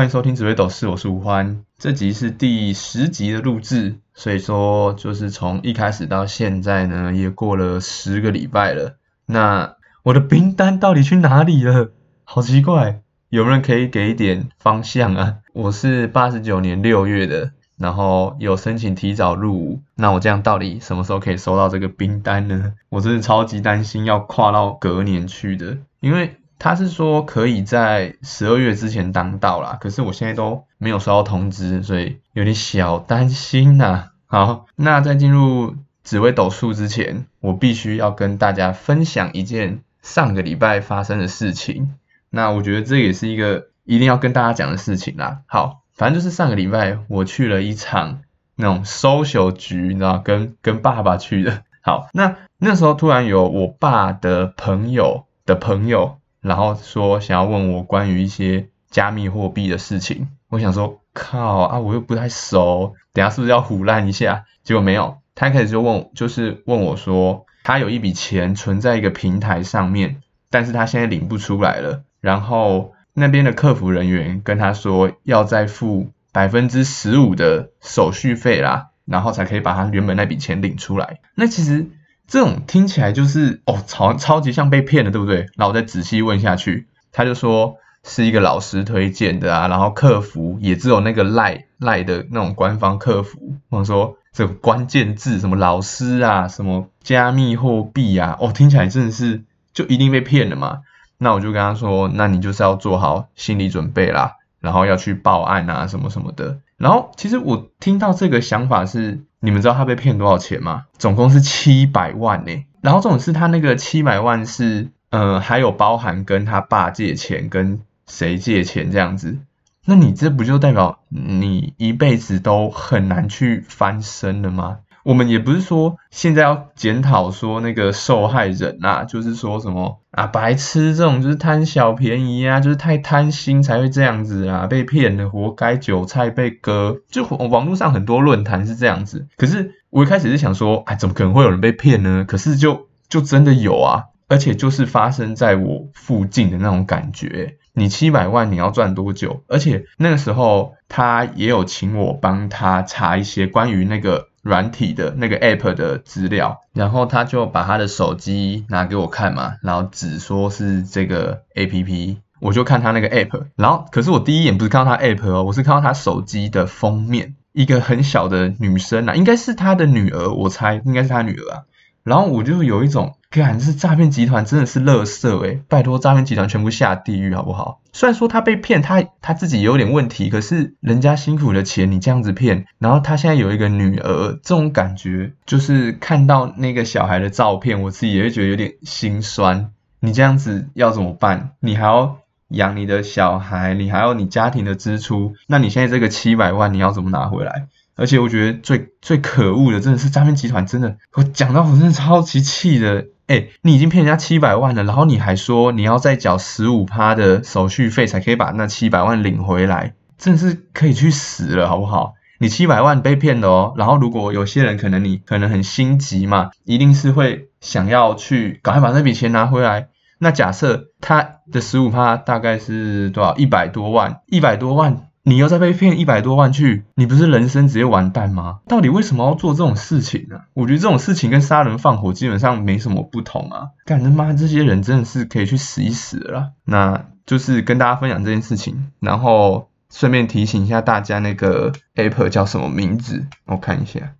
欢迎收听紫微斗士，我是吴欢。这集是第十集的录制，所以说就是从一开始到现在呢，也过了十个礼拜了。那我的冰单到底去哪里了？好奇怪，有没有人可以给一点方向啊？我是八十九年六月的，然后有申请提早入伍，那我这样到底什么时候可以收到这个冰单呢？我真是超级担心要跨到隔年去的，因为。他是说可以在十二月之前当到啦，可是我现在都没有收到通知，所以有点小担心呐。好，那在进入紫微斗数之前，我必须要跟大家分享一件上个礼拜发生的事情。那我觉得这也是一个一定要跟大家讲的事情啦。好，反正就是上个礼拜我去了一场那种 social 局，你知道，跟跟爸爸去的。好，那那时候突然有我爸的朋友的朋友。然后说想要问我关于一些加密货币的事情，我想说靠啊，我又不太熟，等下是不是要胡乱一下？结果没有，他一开始就问，就是问我说，他有一笔钱存在一个平台上面，但是他现在领不出来了，然后那边的客服人员跟他说要再付百分之十五的手续费啦，然后才可以把他原本那笔钱领出来。那其实。这种听起来就是哦，超超级像被骗的，对不对？然后我再仔细问下去，他就说是一个老师推荐的啊，然后客服也只有那个赖赖的那种官方客服。我说这个关键字什么老师啊，什么加密货币啊，哦，听起来真的是就一定被骗了嘛？那我就跟他说，那你就是要做好心理准备啦，然后要去报案啊，什么什么的。然后其实我听到这个想法是。你们知道他被骗多少钱吗？总共是七百万呢。然后这种是他那个七百万是，呃，还有包含跟他爸借钱，跟谁借钱这样子。那你这不就代表你一辈子都很难去翻身了吗？我们也不是说现在要检讨说那个受害人啊，就是说什么啊白痴这种就是贪小便宜啊，就是太贪心才会这样子啊，被骗了活该韭菜被割，就网络上很多论坛是这样子。可是我一开始是想说，哎，怎么可能会有人被骗呢？可是就就真的有啊，而且就是发生在我附近的那种感觉。你七百万你要赚多久？而且那个时候他也有请我帮他查一些关于那个。软体的那个 app 的资料，然后他就把他的手机拿给我看嘛，然后只说是这个 app，我就看他那个 app，然后可是我第一眼不是看到他 app 哦，我是看到他手机的封面，一个很小的女生啊，应该是他的女儿，我猜应该是他女儿啊，然后我就有一种。看，是诈骗集团真的是乐色诶拜托诈骗集团全部下地狱好不好？虽然说他被骗，他他自己有点问题，可是人家辛苦的钱你这样子骗，然后他现在有一个女儿，这种感觉就是看到那个小孩的照片，我自己也会觉得有点心酸。你这样子要怎么办？你还要养你的小孩，你还要你家庭的支出，那你现在这个七百万你要怎么拿回来？而且我觉得最最可恶的真的是诈骗集团，真的我讲到我真的超级气的。哎，你已经骗人家七百万了，然后你还说你要再缴十五趴的手续费才可以把那七百万领回来，真的是可以去死了，好不好？你七百万被骗了哦，然后如果有些人可能你可能很心急嘛，一定是会想要去赶快把那笔钱拿回来。那假设他的十五趴大概是多少？一百多万，一百多万。你又再被骗一百多万去，你不是人生直接完蛋吗？到底为什么要做这种事情呢？我觉得这种事情跟杀人放火基本上没什么不同啊！干他妈这些人真的是可以去死一死了。那就是跟大家分享这件事情，然后顺便提醒一下大家，那个 app 叫什么名字？我看一下，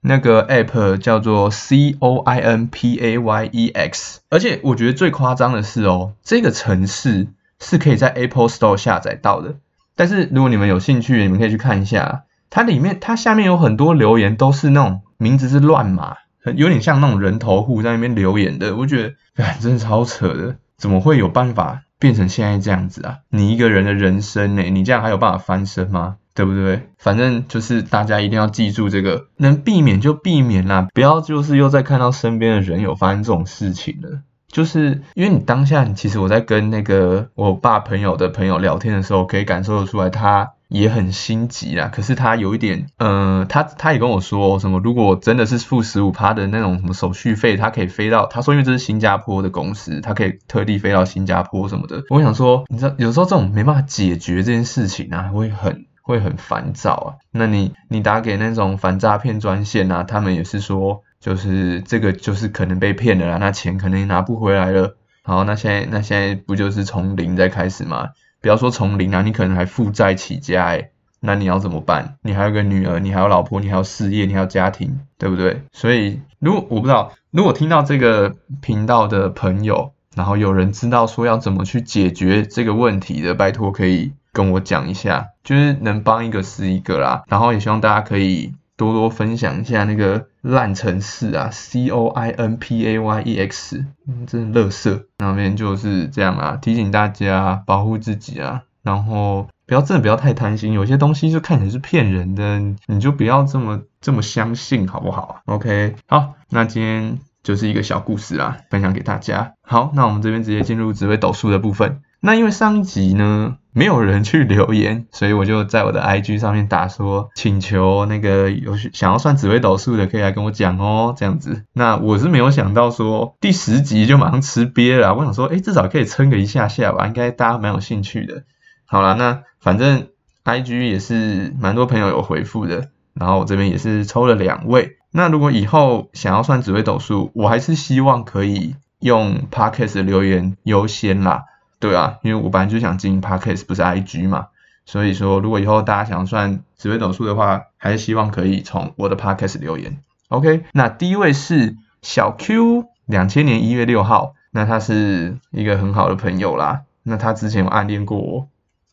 那个 app 叫做 C O I N P A Y E X。而且我觉得最夸张的是哦，这个城市是可以在 Apple Store 下载到的。但是如果你们有兴趣，你们可以去看一下，它里面它下面有很多留言都是那种名字是乱码，有点像那种人头户在那边留言的。我觉得，哎，真的超扯的，怎么会有办法变成现在这样子啊？你一个人的人生呢？你这样还有办法翻身吗？对不对？反正就是大家一定要记住这个，能避免就避免啦，不要就是又再看到身边的人有发生这种事情了。就是因为你当下，其实我在跟那个我爸朋友的朋友聊天的时候，可以感受得出来，他也很心急啦。可是他有一点，呃，他他也跟我说什么，如果真的是付十五趴的那种什么手续费，他可以飞到，他说因为这是新加坡的公司，他可以特地飞到新加坡什么的。我想说，你知道有时候这种没办法解决这件事情啊，会很会很烦躁啊。那你你打给那种反诈骗专线啊，他们也是说，就是这个就是可能被骗了啦，那钱可能也拿不回来了。好，那现在那现在不就是从零再开始吗？不要说从零啊，你可能还负债起家哎，那你要怎么办？你还有个女儿，你还有老婆，你还有事业，你还有家庭，对不对？所以如果我不知道，如果听到这个频道的朋友，然后有人知道说要怎么去解决这个问题的，拜托可以跟我讲一下，就是能帮一个是一个啦。然后也希望大家可以。多多分享一下那个烂城市啊，C O I N P A Y E X，嗯，真的乐色。那边就是这样啊，提醒大家保护自己啊，然后不要真的不要太贪心，有些东西就看起来是骗人的，你就不要这么这么相信，好不好？OK，好，那今天就是一个小故事啊，分享给大家。好，那我们这边直接进入紫微斗数的部分。那因为上一集呢，没有人去留言，所以我就在我的 IG 上面打说，请求那个有想要算紫微斗数的，可以来跟我讲哦，这样子。那我是没有想到说第十集就马上吃瘪了，我想说，哎，至少可以撑个一下下吧，应该大家蛮有兴趣的。好了，那反正 IG 也是蛮多朋友有回复的，然后我这边也是抽了两位。那如果以后想要算紫微斗数，我还是希望可以用 Podcast 留言优先啦。对啊，因为我本来就想经营 podcast，不是 IG 嘛，所以说如果以后大家想算紫微斗数的话，还是希望可以从我的 podcast 留言。OK，那第一位是小 Q，两千年一月六号，那他是一个很好的朋友啦，那他之前有暗恋过我，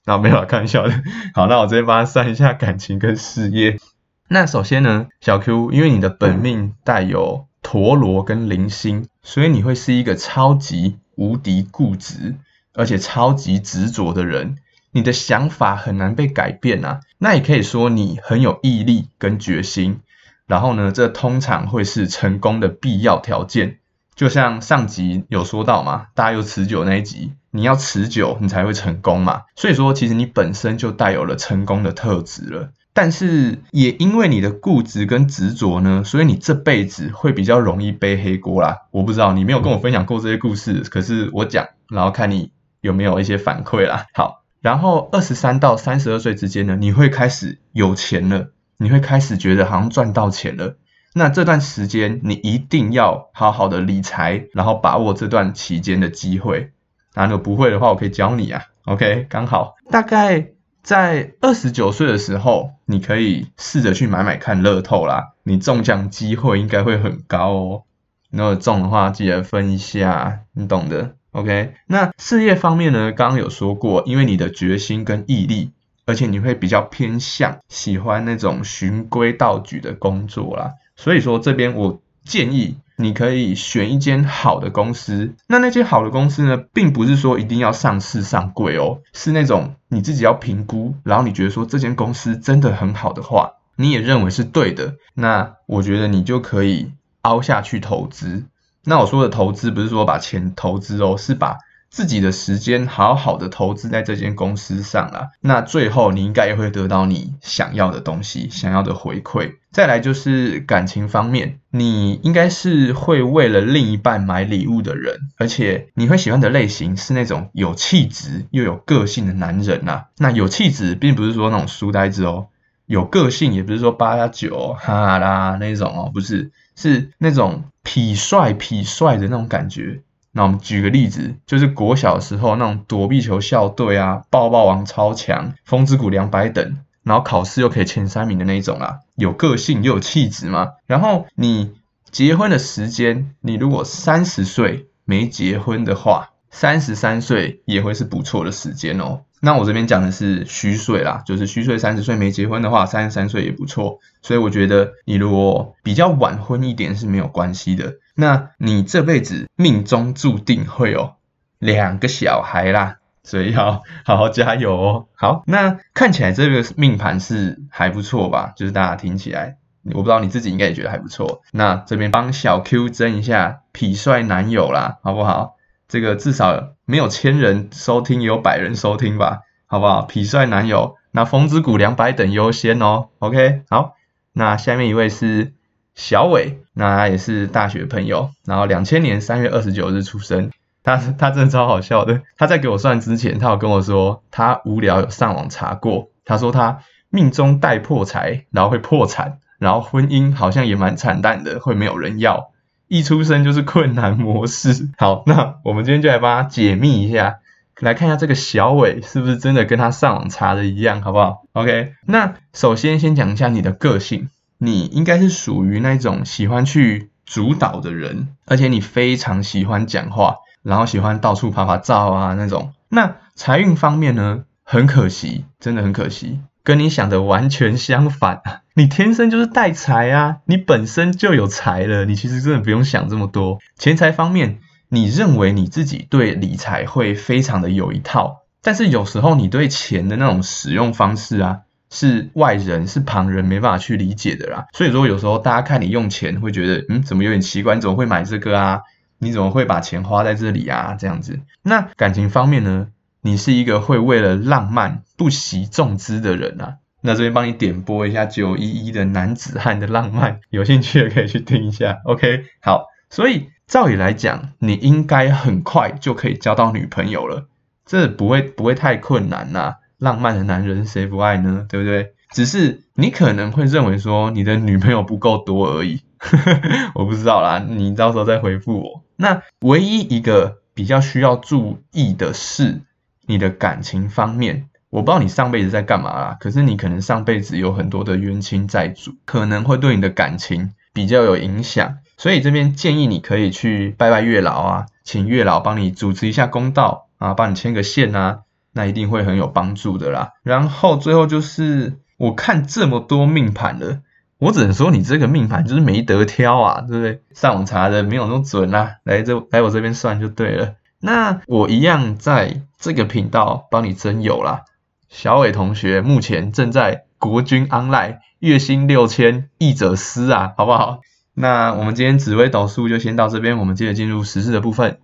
那没有开玩笑的。好，那我直接帮他算一下感情跟事业。那首先呢，小 Q，因为你的本命带有陀螺跟零星，所以你会是一个超级无敌固执。而且超级执着的人，你的想法很难被改变啊。那也可以说你很有毅力跟决心。然后呢，这通常会是成功的必要条件。就像上集有说到嘛，大有持久那一集，你要持久，你才会成功嘛。所以说，其实你本身就带有了成功的特质了。但是也因为你的固执跟执着呢，所以你这辈子会比较容易背黑锅啦。我不知道你没有跟我分享过这些故事，可是我讲，然后看你。有没有一些反馈啦？好，然后二十三到三十二岁之间呢，你会开始有钱了，你会开始觉得好像赚到钱了。那这段时间你一定要好好的理财，然后把握这段期间的机会。那如果不会的话，我可以教你啊。OK，刚好大概在二十九岁的时候，你可以试着去买买看乐透啦，你中奖机会应该会很高哦。如果中的话，记得分一下，你懂的。OK，那事业方面呢？刚刚有说过，因为你的决心跟毅力，而且你会比较偏向喜欢那种循规蹈矩的工作啦。所以说这边我建议你可以选一间好的公司。那那间好的公司呢，并不是说一定要上市上柜哦，是那种你自己要评估，然后你觉得说这间公司真的很好的话，你也认为是对的，那我觉得你就可以凹下去投资。那我说的投资不是说把钱投资哦，是把自己的时间好好的投资在这间公司上啊。那最后你应该也会得到你想要的东西，想要的回馈。再来就是感情方面，你应该是会为了另一半买礼物的人，而且你会喜欢的类型是那种有气质又有个性的男人呐。那有气质并不是说那种书呆子哦，有个性也不是说八加九哈啦那种哦，不是。是那种痞帅痞帅的那种感觉。那我们举个例子，就是国小时候那种躲避球校队啊，抱抱王超强，风之谷两百等，然后考试又可以前三名的那种啊，有个性又有气质嘛。然后你结婚的时间，你如果三十岁没结婚的话，三十三岁也会是不错的时间哦。那我这边讲的是虚岁啦，就是虚岁三十岁没结婚的话，三十三岁也不错。所以我觉得你如果比较晚婚一点是没有关系的。那你这辈子命中注定会有两个小孩啦，所以要好好加油哦。好，那看起来这个命盘是还不错吧？就是大家听起来，我不知道你自己应该也觉得还不错。那这边帮小 Q 争一下痞帅男友啦，好不好？这个至少没有千人收听，有百人收听吧，好不好？痞帅男友那风之谷两百等优先哦。OK，好，那下面一位是小伟，那也是大学朋友，然后两千年三月二十九日出生。他他真的超好笑的，他在给我算之前，他有跟我说他无聊有上网查过，他说他命中带破财，然后会破产，然后婚姻好像也蛮惨淡的，会没有人要，一出生就是困难模式。好，那我们今天就来帮他解密一下，来看一下这个小伟是不是真的跟他上网查的一样，好不好？OK，那首先先讲一下你的个性，你应该是属于那种喜欢去主导的人，而且你非常喜欢讲话。然后喜欢到处拍拍照啊那种，那财运方面呢？很可惜，真的很可惜，跟你想的完全相反！你天生就是带财啊，你本身就有财了，你其实真的不用想这么多。钱财方面，你认为你自己对理财会非常的有一套，但是有时候你对钱的那种使用方式啊，是外人是旁人没办法去理解的啦。所以说有时候大家看你用钱，会觉得嗯，怎么有点奇怪？你怎么会买这个啊？你怎么会把钱花在这里啊？这样子，那感情方面呢？你是一个会为了浪漫不惜重资的人啊。那这边帮你点播一下九一一的男子汉的浪漫，有兴趣的可以去听一下。OK，好，所以照理来讲，你应该很快就可以交到女朋友了，这不会不会太困难呐。浪漫的男人谁不爱呢？对不对？只是你可能会认为说你的女朋友不够多而已。我不知道啦，你到时候再回复我。那唯一一个比较需要注意的是你的感情方面，我不知道你上辈子在干嘛啦，可是你可能上辈子有很多的冤亲债主，可能会对你的感情比较有影响，所以这边建议你可以去拜拜月老啊，请月老帮你主持一下公道啊，帮你牵个线啊，那一定会很有帮助的啦。然后最后就是我看这么多命盘了。我只能说你这个命盘就是没得挑啊，对不对？上网查的没有那么准啊，来这来我这边算就对了。那我一样在这个频道帮你增友啦。小伟同学目前正在国军 online，月薪六千，译者思啊，好不好？那我们今天紫微斗数就先到这边，我们接着进入实事的部分。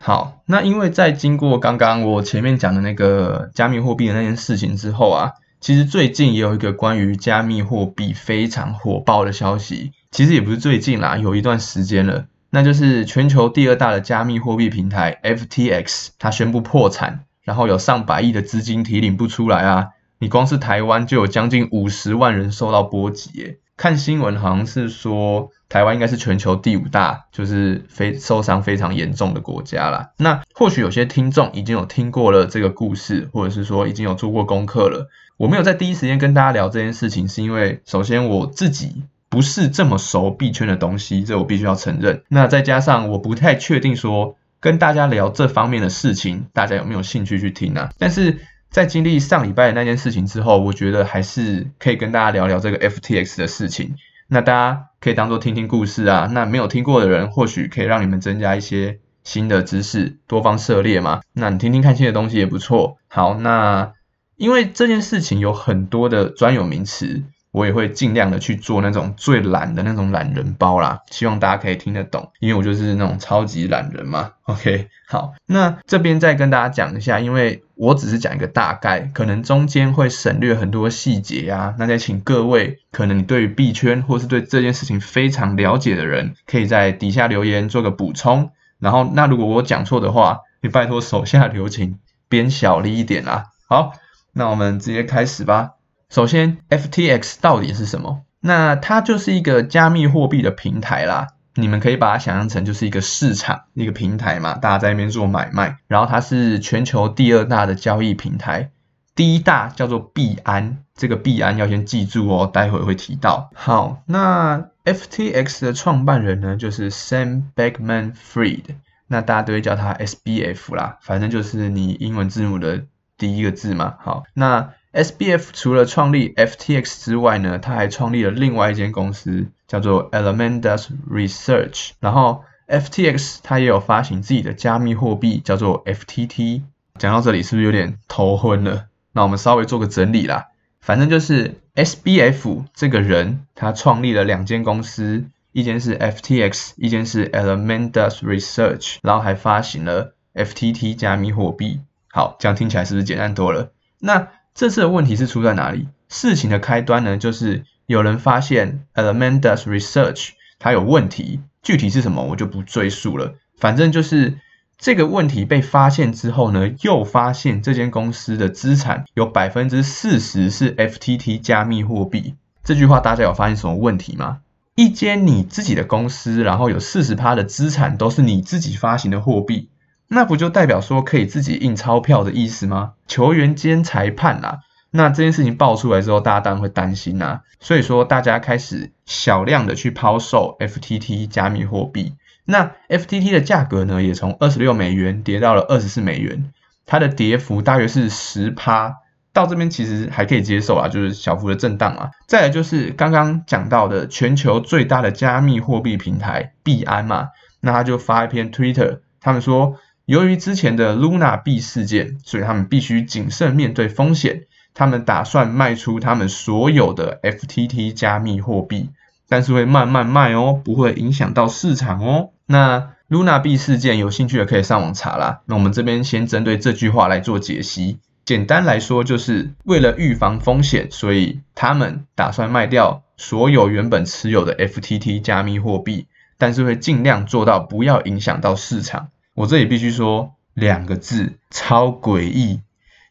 好，那因为在经过刚刚我前面讲的那个加密货币的那件事情之后啊。其实最近也有一个关于加密货币非常火爆的消息，其实也不是最近啦，有一段时间了，那就是全球第二大的加密货币平台 FTX，它宣布破产，然后有上百亿的资金提领不出来啊，你光是台湾就有将近五十万人受到波及耶。看新闻好像是说，台湾应该是全球第五大，就是非受伤非常严重的国家啦。那或许有些听众已经有听过了这个故事，或者是说已经有做过功课了。我没有在第一时间跟大家聊这件事情，是因为首先我自己不是这么熟币圈的东西，这我必须要承认。那再加上我不太确定说跟大家聊这方面的事情，大家有没有兴趣去听啊？但是。在经历上礼拜的那件事情之后，我觉得还是可以跟大家聊聊这个 FTX 的事情。那大家可以当做听听故事啊。那没有听过的人，或许可以让你们增加一些新的知识，多方涉猎嘛。那你听听看新的东西也不错。好，那因为这件事情有很多的专有名词。我也会尽量的去做那种最懒的那种懒人包啦，希望大家可以听得懂，因为我就是那种超级懒人嘛。OK，好，那这边再跟大家讲一下，因为我只是讲一个大概，可能中间会省略很多细节啊。那再请各位，可能你对于币圈或是对这件事情非常了解的人，可以在底下留言做个补充。然后，那如果我讲错的话，你拜托手下留情，编小力一点啦。好，那我们直接开始吧。首先，FTX 到底是什么？那它就是一个加密货币的平台啦。你们可以把它想象成就是一个市场、一个平台嘛，大家在那边做买卖。然后它是全球第二大的交易平台，第一大叫做币安。这个币安要先记住哦，待会会提到。好，那 FTX 的创办人呢，就是 Sam Bankman-Fried，那大家都会叫他 SBF 啦，反正就是你英文字母的第一个字嘛。好，那 SBF 除了创立 FTX 之外呢，他还创立了另外一间公司，叫做 Elementus Research。然后 FTX 它也有发行自己的加密货币，叫做 FTT。讲到这里是不是有点头昏了？那我们稍微做个整理啦。反正就是 SBF 这个人，他创立了两间公司，一间是 FTX，一间是 Elementus Research，然后还发行了 FTT 加密货币。好，这样听起来是不是简单多了？那这次的问题是出在哪里？事情的开端呢，就是有人发现 Elementus Research 它有问题，具体是什么我就不赘述了。反正就是这个问题被发现之后呢，又发现这间公司的资产有百分之四十是 FTT 加密货币。这句话大家有发现什么问题吗？一间你自己的公司，然后有四十趴的资产都是你自己发行的货币，那不就代表说可以自己印钞票的意思吗？球员兼裁判啊，那这件事情爆出来之后，大家当然会担心呐。所以说，大家开始小量的去抛售 FTT 加密货币。那 FTT 的价格呢，也从二十六美元跌到了二十四美元，它的跌幅大约是十趴。到这边其实还可以接受啊，就是小幅的震荡啊。再来就是刚刚讲到的全球最大的加密货币平台币安嘛，那他就发一篇 Twitter，他们说由于之前的 Luna 币事件，所以他们必须谨慎面对风险，他们打算卖出他们所有的 FTT 加密货币，但是会慢慢卖哦，不会影响到市场哦。那 Luna 币事件有兴趣的可以上网查啦。那我们这边先针对这句话来做解析。简单来说，就是为了预防风险，所以他们打算卖掉所有原本持有的 FTT 加密货币，但是会尽量做到不要影响到市场。我这里必须说两个字：超诡异。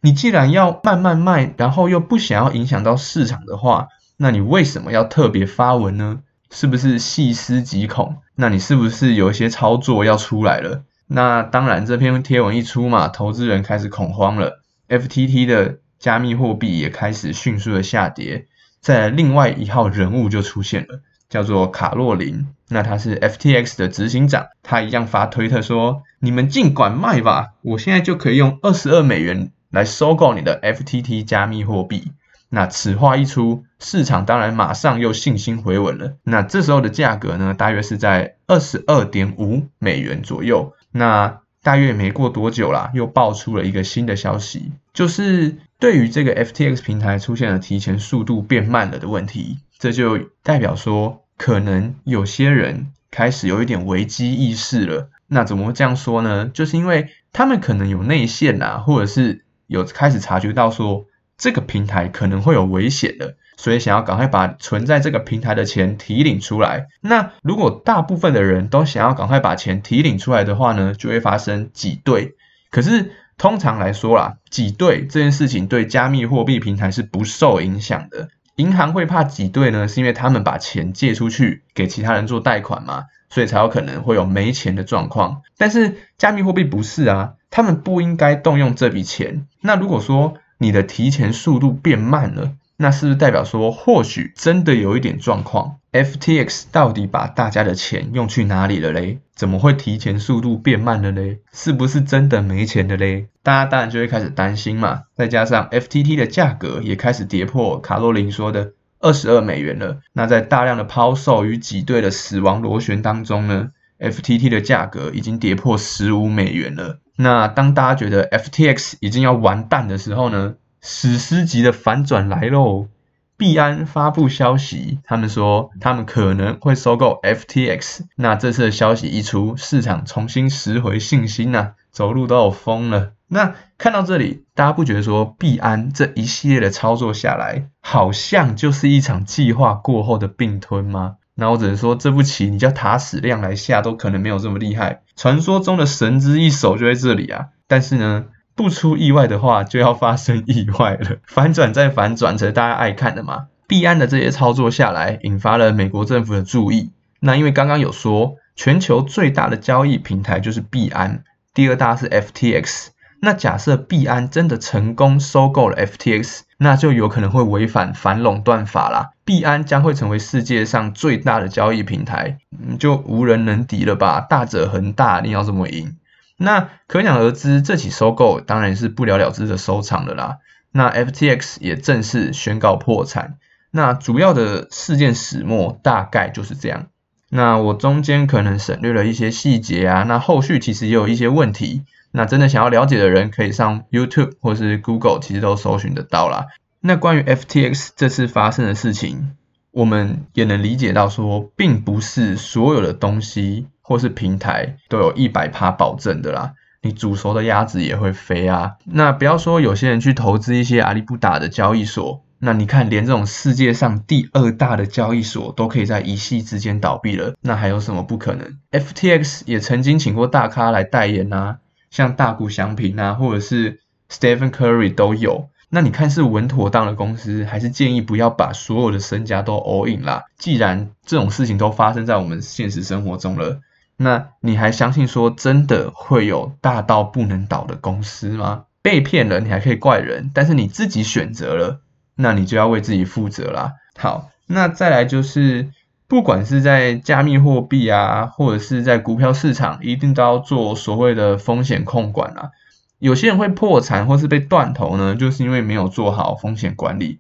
你既然要慢慢卖，然后又不想要影响到市场的话，那你为什么要特别发文呢？是不是细思极恐？那你是不是有一些操作要出来了？那当然，这篇贴文一出嘛，投资人开始恐慌了。FTT 的加密货币也开始迅速的下跌，在另外一号人物就出现了，叫做卡洛琳。那他是 FTX 的执行长，他一样发推特说：“你们尽管卖吧，我现在就可以用二十二美元来收购你的 FTT 加密货币。”那此话一出，市场当然马上又信心回稳了。那这时候的价格呢，大约是在二十二点五美元左右。那大约没过多久啦，又爆出了一个新的消息，就是对于这个 FTX 平台出现了提前速度变慢了的问题，这就代表说可能有些人开始有一点危机意识了。那怎么会这样说呢？就是因为他们可能有内线呐，或者是有开始察觉到说这个平台可能会有危险的。所以想要赶快把存在这个平台的钱提领出来。那如果大部分的人都想要赶快把钱提领出来的话呢，就会发生挤兑。可是通常来说啦，挤兑这件事情对加密货币平台是不受影响的。银行会怕挤兑呢，是因为他们把钱借出去给其他人做贷款嘛，所以才有可能会有没钱的状况。但是加密货币不是啊，他们不应该动用这笔钱。那如果说你的提钱速度变慢了，那是不是代表说，或许真的有一点状况？FTX 到底把大家的钱用去哪里了嘞？怎么会提前速度变慢了嘞？是不是真的没钱了嘞？大家当然就会开始担心嘛。再加上 FTT 的价格也开始跌破卡洛琳说的二十二美元了。那在大量的抛售与挤兑的死亡螺旋当中呢，FTT 的价格已经跌破十五美元了。那当大家觉得 FTX 已经要完蛋的时候呢？史诗级的反转来喽！币安发布消息，他们说他们可能会收购 FTX。那这次的消息一出，市场重新拾回信心呐，走路都有风了。那看到这里，大家不觉得说币安这一系列的操作下来，好像就是一场计划过后的并吞吗？那我只能说，这步棋你叫塔矢亮来下，都可能没有这么厉害。传说中的神之一手就在这里啊！但是呢？不出意外的话，就要发生意外了。反转再反转，才是大家爱看的嘛。币安的这些操作下来，引发了美国政府的注意。那因为刚刚有说，全球最大的交易平台就是币安，第二大是 FTX。那假设币安真的成功收购了 FTX，那就有可能会违反反垄断法啦。币安将会成为世界上最大的交易平台，就无人能敌了吧？大者恒大，你要怎么赢？那可想而知，这起收购当然是不了了之的收场了啦。那 FTX 也正式宣告破产。那主要的事件始末大概就是这样。那我中间可能省略了一些细节啊。那后续其实也有一些问题。那真的想要了解的人，可以上 YouTube 或是 Google，其实都搜寻得到啦。那关于 FTX 这次发生的事情，我们也能理解到说，并不是所有的东西。或是平台都有一百趴保证的啦。你煮熟的鸭子也会飞啊。那不要说有些人去投资一些阿里不达的交易所，那你看连这种世界上第二大的交易所都可以在一夕之间倒闭了，那还有什么不可能？FTX 也曾经请过大咖来代言啊，像大谷翔平啊，或者是 Stephen Curry 都有。那你看是稳妥当的公司，还是建议不要把所有的身家都 all in 啦？既然这种事情都发生在我们现实生活中了，那你还相信说真的会有大到不能倒的公司吗？被骗了你还可以怪人，但是你自己选择了，那你就要为自己负责啦。好，那再来就是，不管是在加密货币啊，或者是在股票市场，一定都要做所谓的风险控管啊。有些人会破产或是被断头呢，就是因为没有做好风险管理。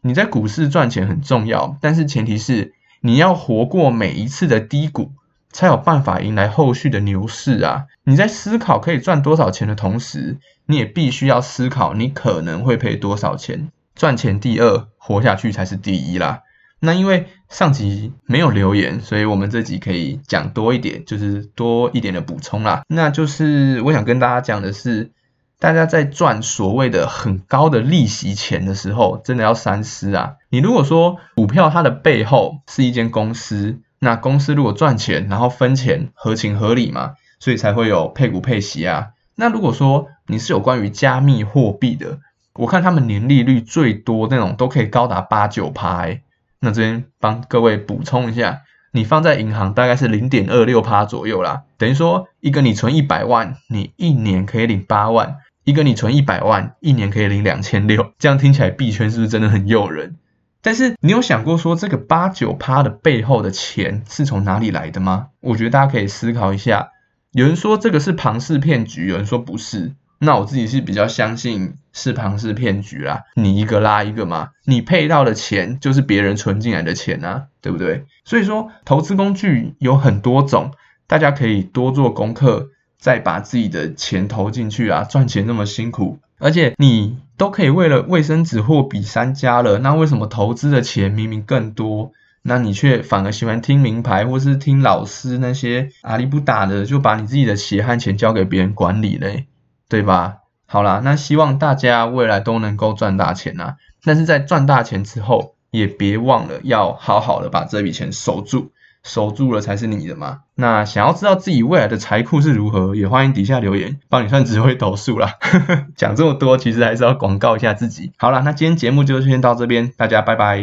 你在股市赚钱很重要，但是前提是你要活过每一次的低谷，才有办法迎来后续的牛市啊！你在思考可以赚多少钱的同时，你也必须要思考你可能会赔多少钱。赚钱第二，活下去才是第一啦。那因为上集没有留言，所以我们这集可以讲多一点，就是多一点的补充啦。那就是我想跟大家讲的是。大家在赚所谓的很高的利息钱的时候，真的要三思啊！你如果说股票它的背后是一间公司，那公司如果赚钱，然后分钱合情合理嘛，所以才会有配股配息啊。那如果说你是有关于加密货币的，我看他们年利率最多那种都可以高达八九趴，那这边帮各位补充一下，你放在银行大概是零点二六趴左右啦，等于说一个你存一百万，你一年可以领八万。一个你存一百万，一年可以领两千六，这样听起来币圈是不是真的很诱人？但是你有想过说这个八九趴的背后的钱是从哪里来的吗？我觉得大家可以思考一下。有人说这个是庞氏骗局，有人说不是。那我自己是比较相信是庞氏骗局啦。你一个拉一个嘛，你配到的钱就是别人存进来的钱啊，对不对？所以说投资工具有很多种，大家可以多做功课。再把自己的钱投进去啊，赚钱那么辛苦，而且你都可以为了卫生纸货比三家了，那为什么投资的钱明明更多，那你却反而喜欢听名牌或是听老师那些阿里不打的，就把你自己的血汗钱交给别人管理嘞，对吧？好啦，那希望大家未来都能够赚大钱啊，但是在赚大钱之后，也别忘了要好好的把这笔钱守住。守住了才是你的嘛。那想要知道自己未来的财库是如何，也欢迎底下留言，帮你算职位投诉啦。讲这么多，其实还是要广告一下自己。好了，那今天节目就先到这边，大家拜拜。